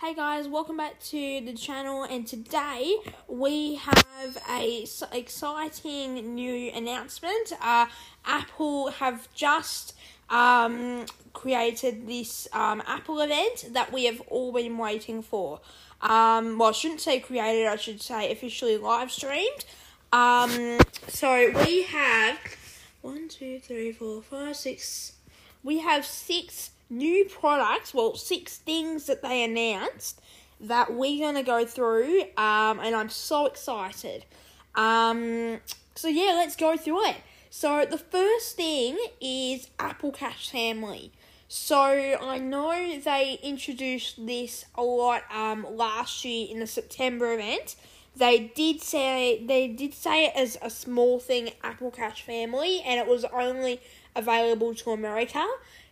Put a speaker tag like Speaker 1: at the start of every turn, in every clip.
Speaker 1: Hey guys, welcome back to the channel, and today we have a exciting new announcement. Uh, Apple have just um, created this um, Apple event that we have all been waiting for. Um, well, I shouldn't say created, I should say officially live streamed. Um, so we have one, two, three, four, five, six. We have six new products, well, six things that they announced that we're going to go through, um, and I'm so excited. Um, so, yeah, let's go through it. So, the first thing is Apple Cash Family. So, I know they introduced this a lot um, last year in the September event. They did say they did say it as a small thing, Apple Cash Family, and it was only available to America.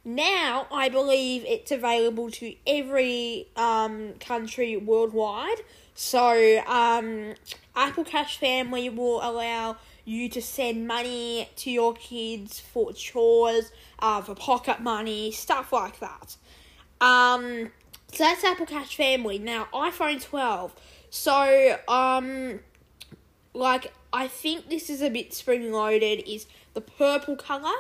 Speaker 1: Now I believe it's available to every um, country worldwide. So um, Apple Cash Family will allow you to send money to your kids for chores, uh, for pocket money, stuff like that. Um, so that's Apple Cash Family. Now iPhone 12. So um, like I think this is a bit spring loaded. Is the purple color?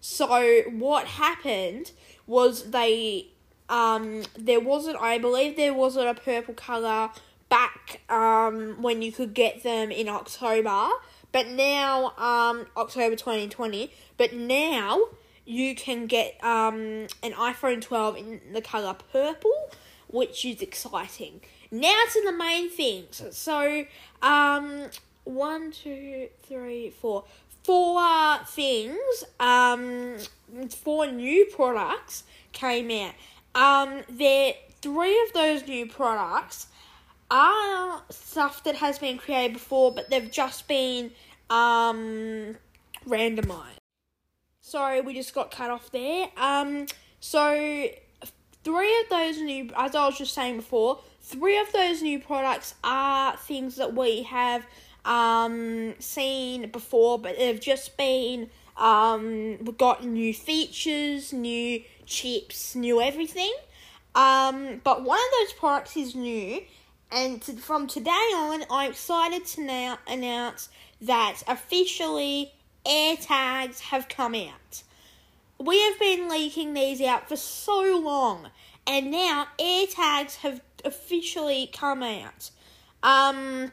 Speaker 1: So what happened was they um there wasn't I believe there wasn't a purple color back um when you could get them in October, but now um October 2020, but now you can get um an iPhone 12 in the color purple, which is exciting. Now to the main things. So um one, two, three, four four things, um, four new products came out. Um, there, three of those new products are stuff that has been created before, but they've just been um randomized. Sorry, we just got cut off there. Um, so three of those new, as I was just saying before, three of those new products are things that we have um, seen before, but they've just been um, we've got new features, new chips, new everything. Um, but one of those products is new, and to, from today on, I'm excited to now announce that officially AirTags have come out. We have been leaking these out for so long, and now AirTags have officially come out. Um,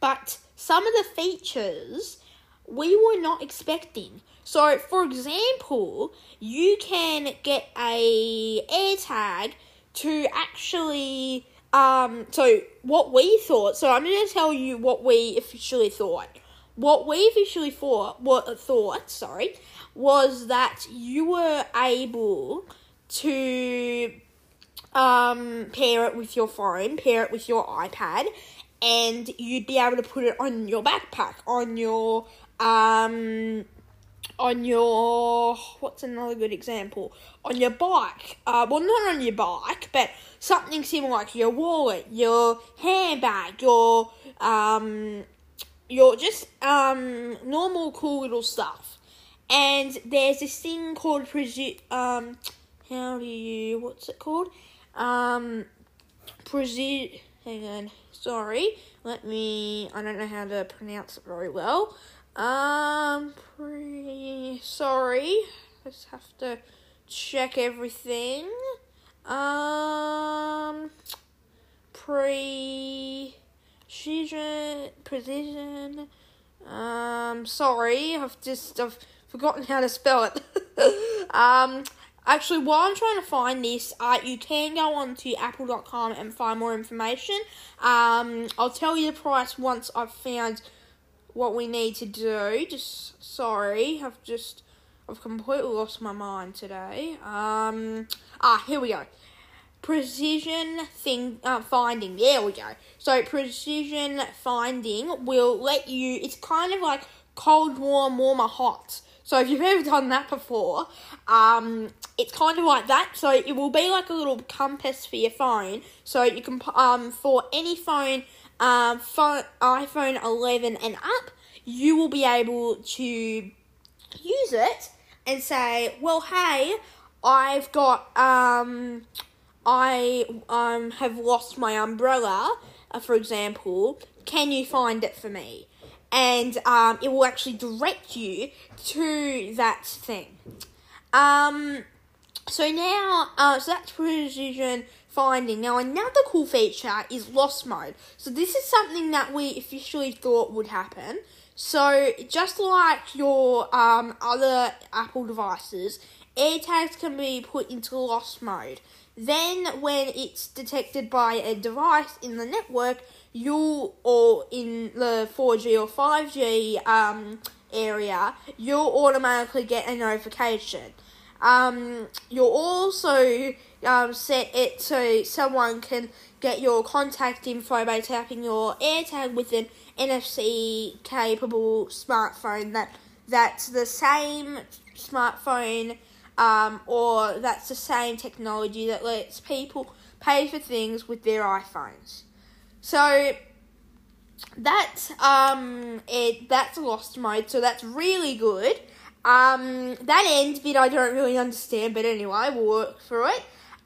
Speaker 1: but some of the features we were not expecting. So, for example, you can get a AirTag to actually um so what we thought. So I'm going to tell you what we officially thought. What we officially thought, what thought, sorry, was that you were able to um pair it with your phone, pair it with your iPad, and you'd be able to put it on your backpack, on your um on your what's another good example? On your bike. Uh well not on your bike but something similar like your wallet your handbag your um your just um normal cool little stuff. And there's this thing called presi- um how do you what's it called? Um presi- hang on sorry let me i don't know how to pronounce it very well um, pre. Sorry, just have to check everything. Um, pre. Precision. Precision. Um, sorry, I've just I've forgotten how to spell it. um, actually, while I'm trying to find this, uh, you can go on to apple.com and find more information. Um, I'll tell you the price once I've found what we need to do. Just sorry, I've just I've completely lost my mind today. Um ah, here we go. Precision thing uh, finding. There we go. So precision finding will let you. It's kind of like cold, warm, warmer, hot. So if you've ever done that before, um, it's kind of like that. So it will be like a little compass for your phone. So you can um for any phone um, phone, iPhone 11 and up, you will be able to use it and say, well, hey, I've got, um, I um have lost my umbrella, uh, for example, can you find it for me? And um, it will actually direct you to that thing. Um, so now, uh, so that's precision finding. Now, another cool feature is lost mode. So this is something that we officially thought would happen. So just like your um, other Apple devices, AirTags can be put into lost mode. Then, when it's detected by a device in the network, you or in the 4G or 5G um, area, you'll automatically get a notification. Um, you'll also um, set it so someone can get your contact info by tapping your AirTag with an NFC capable smartphone that that's the same smartphone um, or that's the same technology that lets people pay for things with their iPhones. So that's um it that's lost mode, so that's really good. Um, that end bit I don't really understand, but anyway, we'll work through it.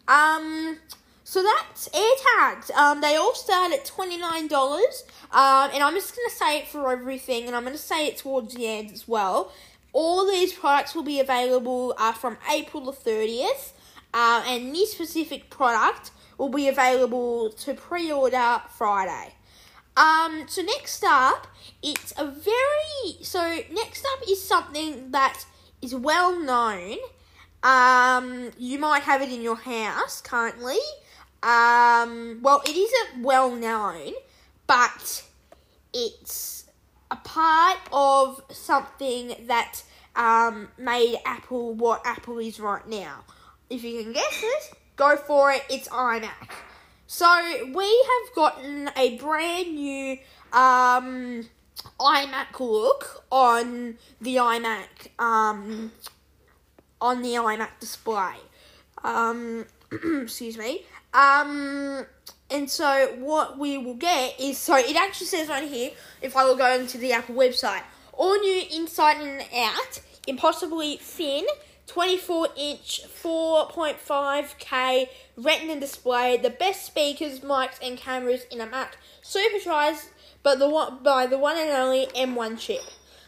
Speaker 1: Um, so that's AirTags. Um, they all start at twenty nine dollars. Um, and I'm just gonna say it for everything, and I'm gonna say it towards the end as well. All these products will be available uh, from April the thirtieth, uh, and this specific product will be available to pre-order Friday. Um, so next up, it's a very so next up is something that is well known. Um, you might have it in your house currently. Um, well, it isn't well known, but it's a part of something that um, made Apple what Apple is right now. If you can guess it, go for it. It's iMac. So we have gotten a brand new um, iMac look on the iMac um, on the iMac display. Um, excuse me. Um, and so what we will get is so it actually says right here if I will go into the Apple website, all new inside and out, impossibly thin. 24 inch 4.5k retina display, the best speakers, mics, and cameras in a Mac. Supercharged but the one by the one and only M1 chip.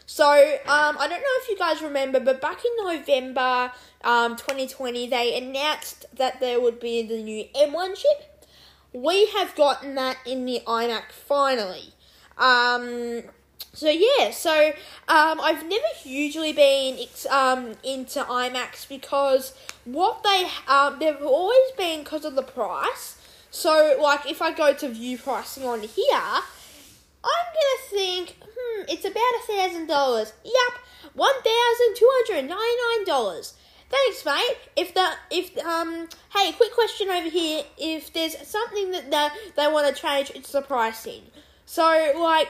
Speaker 1: So um, I don't know if you guys remember, but back in November um, 2020, they announced that there would be the new M1 chip. We have gotten that in the iMac finally. Um, so yeah, so um, I've never hugely been um, into iMacs because what they um, they've always been because of the price. So like if I go to view pricing on here, I'm gonna think, hmm, it's about a thousand dollars. Yup, one thousand two hundred ninety nine dollars. Thanks, mate. If the if um hey, quick question over here. If there's something that they they want to change, it's the pricing. So like,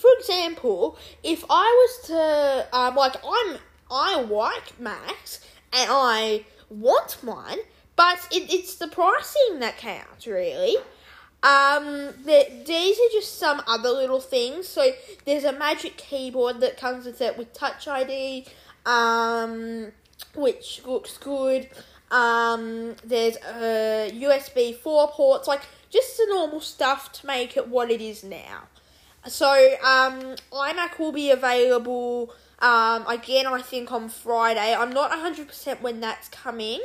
Speaker 1: for example, if I was to um like I'm I like Max and I want one, but it, it's the pricing that counts really. Um, the, these are just some other little things. So there's a magic keyboard that comes with it with Touch ID, um, which looks good. Um, there's a USB 4 ports, like just the normal stuff to make it what it is now. So, um, iMac will be available, um, again, I think on Friday. I'm not 100% when that's coming.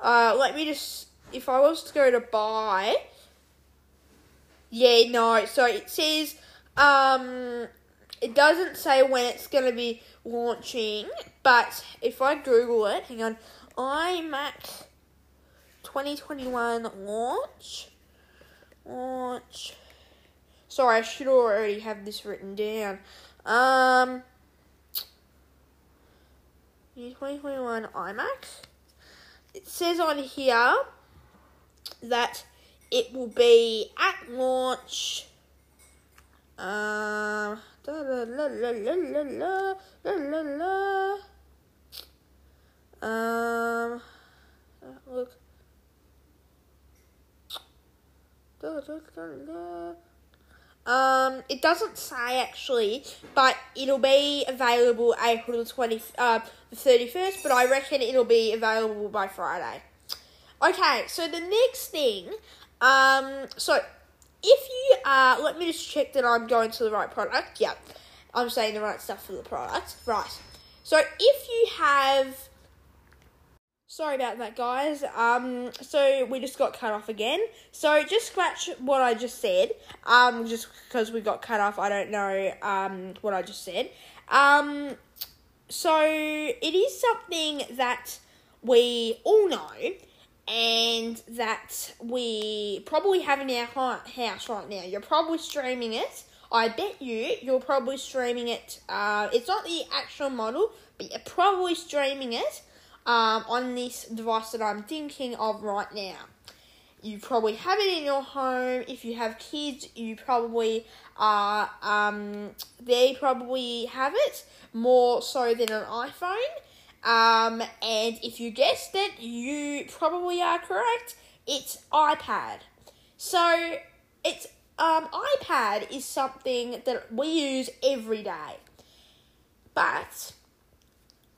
Speaker 1: Uh, let me just, if I was to go to buy, yeah, no. So it says um, it doesn't say when it's going to be launching, but if I Google it, hang on, iMac 2021 launch, launch. Sorry, I should already have this written down. Um, 2021 iMacs. It says on here that it will be at launch. Um, la, la, la, la, la, la, la, la, la. Um, look. Da, da, da, da. Um, it doesn't say actually, but it'll be available April the twenty, uh, the thirty first. But I reckon it'll be available by Friday. Okay, so the next thing, um, so if you uh, let me just check that I'm going to the right product. Yeah, I'm saying the right stuff for the product. Right. So if you have, sorry about that, guys. Um, so we just got cut off again. So just scratch what I just said. Um, just because we got cut off, I don't know um what I just said. Um, so it is something that we all know and that we probably have in our house right now. You're probably streaming it. I bet you you're probably streaming it. Uh, it's not the actual model, but you're probably streaming it um, on this device that I'm thinking of right now. You probably have it in your home. If you have kids, you probably are. Um, they probably have it more so than an iPhone. Um, and if you guessed it, you probably are correct. It's iPad. So it's um, iPad is something that we use every day. But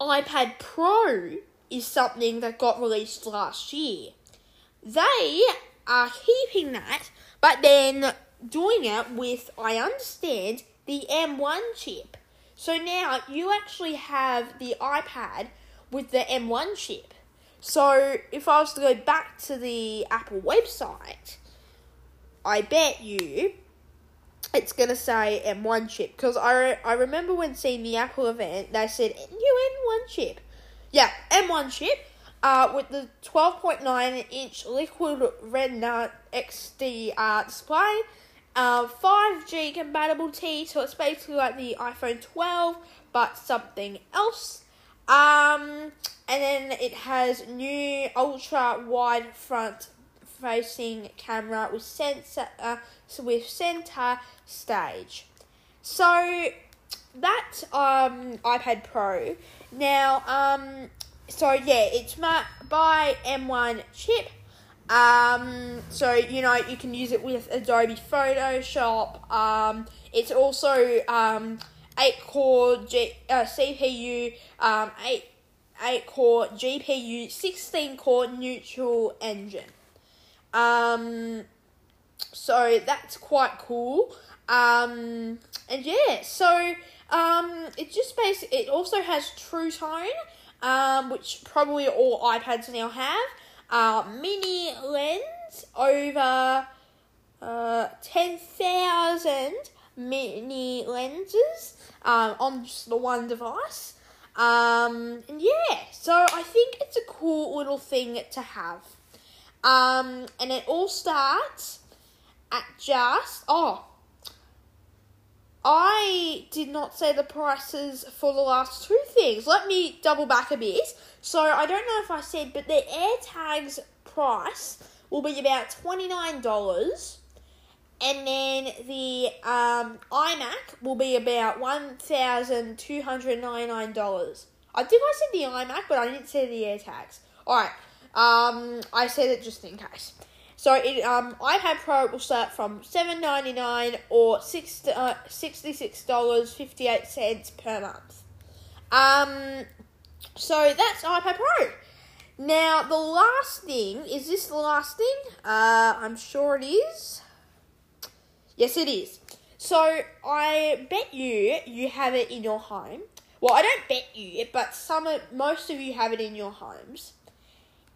Speaker 1: iPad Pro is something that got released last year. They are keeping that, but then doing it with, I understand, the M1 chip. So now you actually have the iPad with the M1 chip. So if I was to go back to the Apple website, I bet you it's gonna say M1 chip because I, I remember when seeing the Apple event they said new M1 chip. Yeah, M1 chip. Uh, with the 12.9 inch liquid retina XD uh, display, uh, 5G compatible T, so it's basically like the iPhone 12 but something else. Um, and then it has new ultra wide front facing camera with sensor uh, with center stage. So that um iPad Pro. Now um so yeah, it's my by M1 chip. Um so you know you can use it with Adobe Photoshop. Um it's also um 8 core G, uh, CPU, um, 8, 8 core GPU, 16 core neural engine. Um, so that's quite cool. Um, and yeah, so um, it just basically, it also has True Tone, um, which probably all iPads now have. Uh, mini lens over uh, 10,000 mini lenses um, on just the one device. Um, and yeah, so I think it's a cool little thing to have. Um, and it all starts at just oh, I did not say the prices for the last two things. Let me double back a bit. So I don't know if I said, but the AirTags price will be about twenty nine dollars and then the um, iMac will be about one thousand two hundred ninety nine dollars. I think I said the iMac, but I didn't say the AirTags. All right, um, I said it just in case. So it um, iPad Pro will start from seven ninety nine or six uh, sixty six dollars fifty eight cents per month. Um, so that's iPad Pro. Now the last thing is this the last thing? Uh, I'm sure it is. Yes, it is. So I bet you you have it in your home. Well, I don't bet you, but some most of you have it in your homes.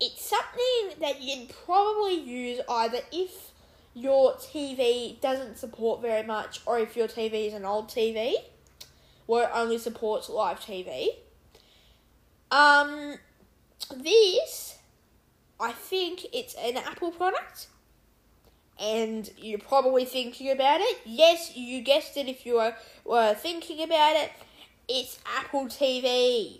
Speaker 1: It's something that you'd probably use either if your TV doesn't support very much, or if your TV is an old TV, where it only supports live TV. Um, this, I think it's an Apple product and you're probably thinking about it. Yes, you guessed it if you were, were thinking about it. It's Apple TV.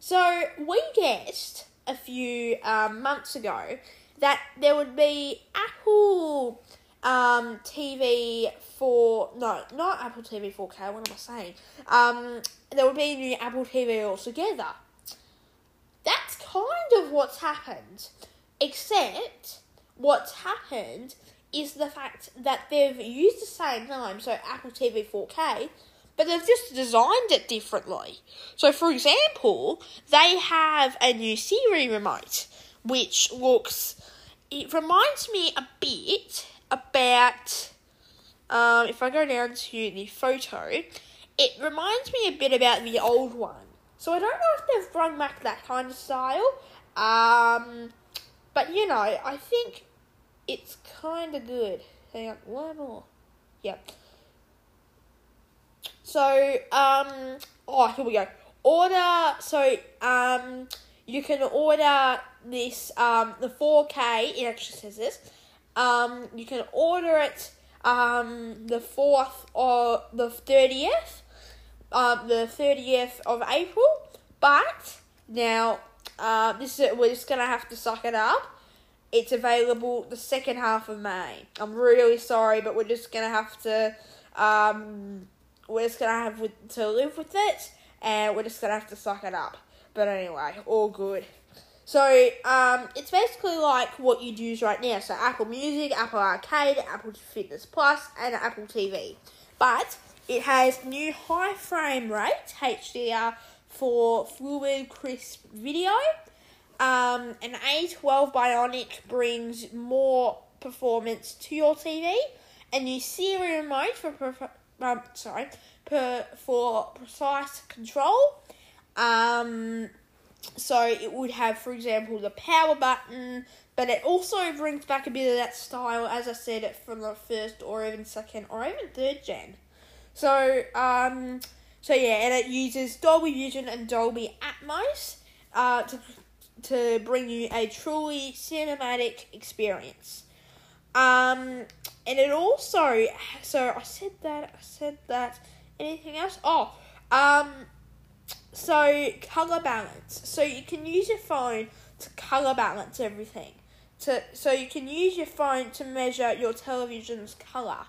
Speaker 1: So, we guessed a few um, months ago that there would be Apple um, TV for. No, not Apple TV 4K, what am I saying? Um, there would be a new Apple TV altogether. That's kind of what's happened. Except, what's happened is the fact that they've used the same name, so Apple TV 4K, but they've just designed it differently. So, for example, they have a new Siri remote, which looks. It reminds me a bit about. Um, if I go down to the photo, it reminds me a bit about the old one. So I don't know if they've brought back that kind of style. Um, but you know, I think it's kind of good. Hang on, one more. Yep. So, um, oh, here we go. Order, so, um, you can order this, um, the 4K, it actually says this. Um, you can order it, um, the 4th or the 30th, um, the 30th of April, but now, uh, this is, we're just gonna have to suck it up. It's available the second half of May. I'm really sorry, but we're just gonna have to, um, we're just gonna have to live with it, and we're just gonna have to suck it up. But anyway, all good. So, um, it's basically like what you'd use right now. So, Apple Music, Apple Arcade, Apple Fitness Plus, and Apple TV. But it has new high frame rate HDR for fluid, crisp video. Um, an A12 Bionic brings more performance to your TV. A new Siri remote for um, sorry, per, for precise control. Um, so it would have, for example, the power button, but it also brings back a bit of that style, as I said, from the first or even second or even third gen. So, um, so yeah, and it uses Dolby Vision and Dolby Atmos uh, to to bring you a truly cinematic experience. Um, and it also so I said that I said that anything else? Oh, um, so color balance. So you can use your phone to color balance everything. To so you can use your phone to measure your television's color.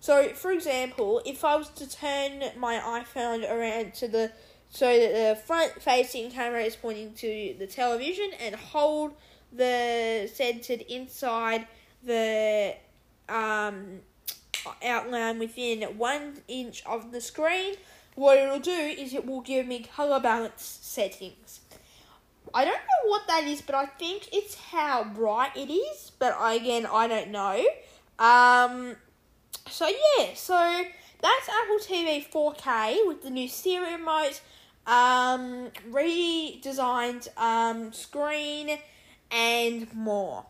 Speaker 1: So, for example, if I was to turn my iPhone around to the so that the front facing camera is pointing to the television and hold the centered inside the um, outline within one inch of the screen, what it'll do is it will give me color balance settings. I don't know what that is, but I think it's how bright it is. But I, again, I don't know. Um, so yeah, so that's Apple TV 4K with the new Siri remote, um, redesigned um, screen, and more.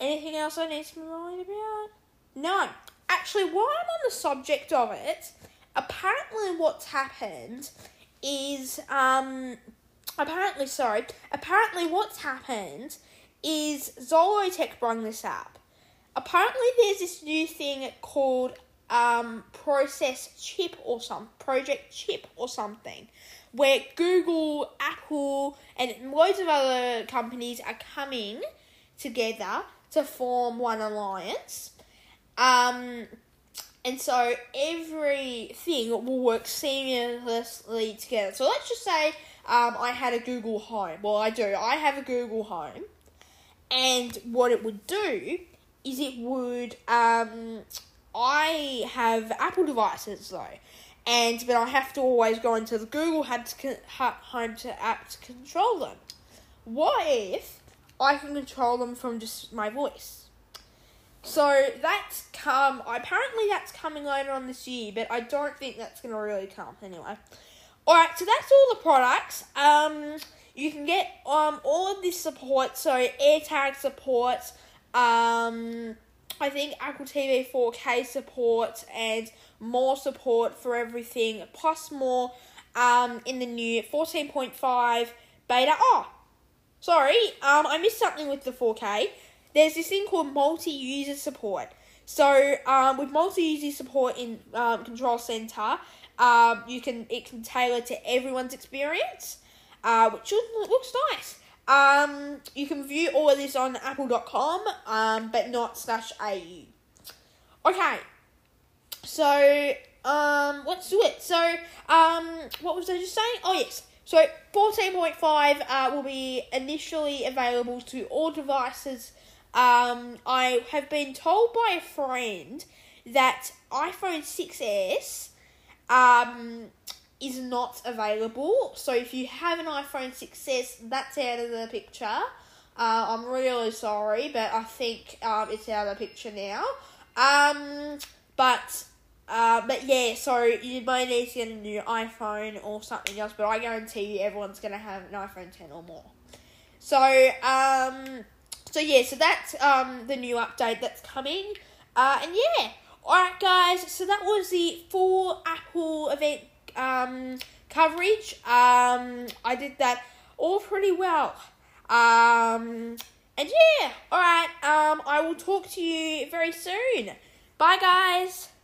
Speaker 1: Anything else I need to be worried about? No. Actually, while I'm on the subject of it, apparently what's happened is um apparently sorry, apparently what's happened is Zollotech brought this up. Apparently there's this new thing called um process chip or some project chip or something where Google, Apple and loads of other companies are coming together to form one alliance. Um, and so everything will work seamlessly together. So let's just say um, I had a Google Home. Well, I do. I have a Google Home. And what it would do is it would. Um, I have Apple devices though. And but I have to always go into the Google Home to, app to control them. What if I can control them from just my voice. So that's come. Apparently, that's coming later on this year, but I don't think that's going to really come anyway. All right, so that's all the products. Um, you can get um all of this support. So AirTag support. Um, I think Apple TV 4K support and more support for everything, plus more. Um, in the new 14.5 beta. Oh, Sorry, um, I missed something with the 4K. There's this thing called multi-user support. So, um, with multi-user support in um, Control Center, um, you can it can tailor to everyone's experience, uh, which looks nice. Um, you can view all of this on apple.com, um, but not slash au. Okay, so um, let's do it. So, um, what was I just saying? Oh yes, so 14.5 uh, will be initially available to all devices. Um, I have been told by a friend that iPhone 6s um, is not available. So if you have an iPhone 6s, that's out of the picture. Uh, I'm really sorry, but I think um, it's out of the picture now. Um, but uh, but yeah, so you might need to get a new iPhone or something else, but I guarantee you everyone's gonna have an iPhone 10 or more. So um, so yeah, so that's um the new update that's coming. Uh, and yeah, alright guys, so that was the full Apple event um coverage. Um, I did that all pretty well. Um, and yeah, alright, um, I will talk to you very soon. Bye, guys.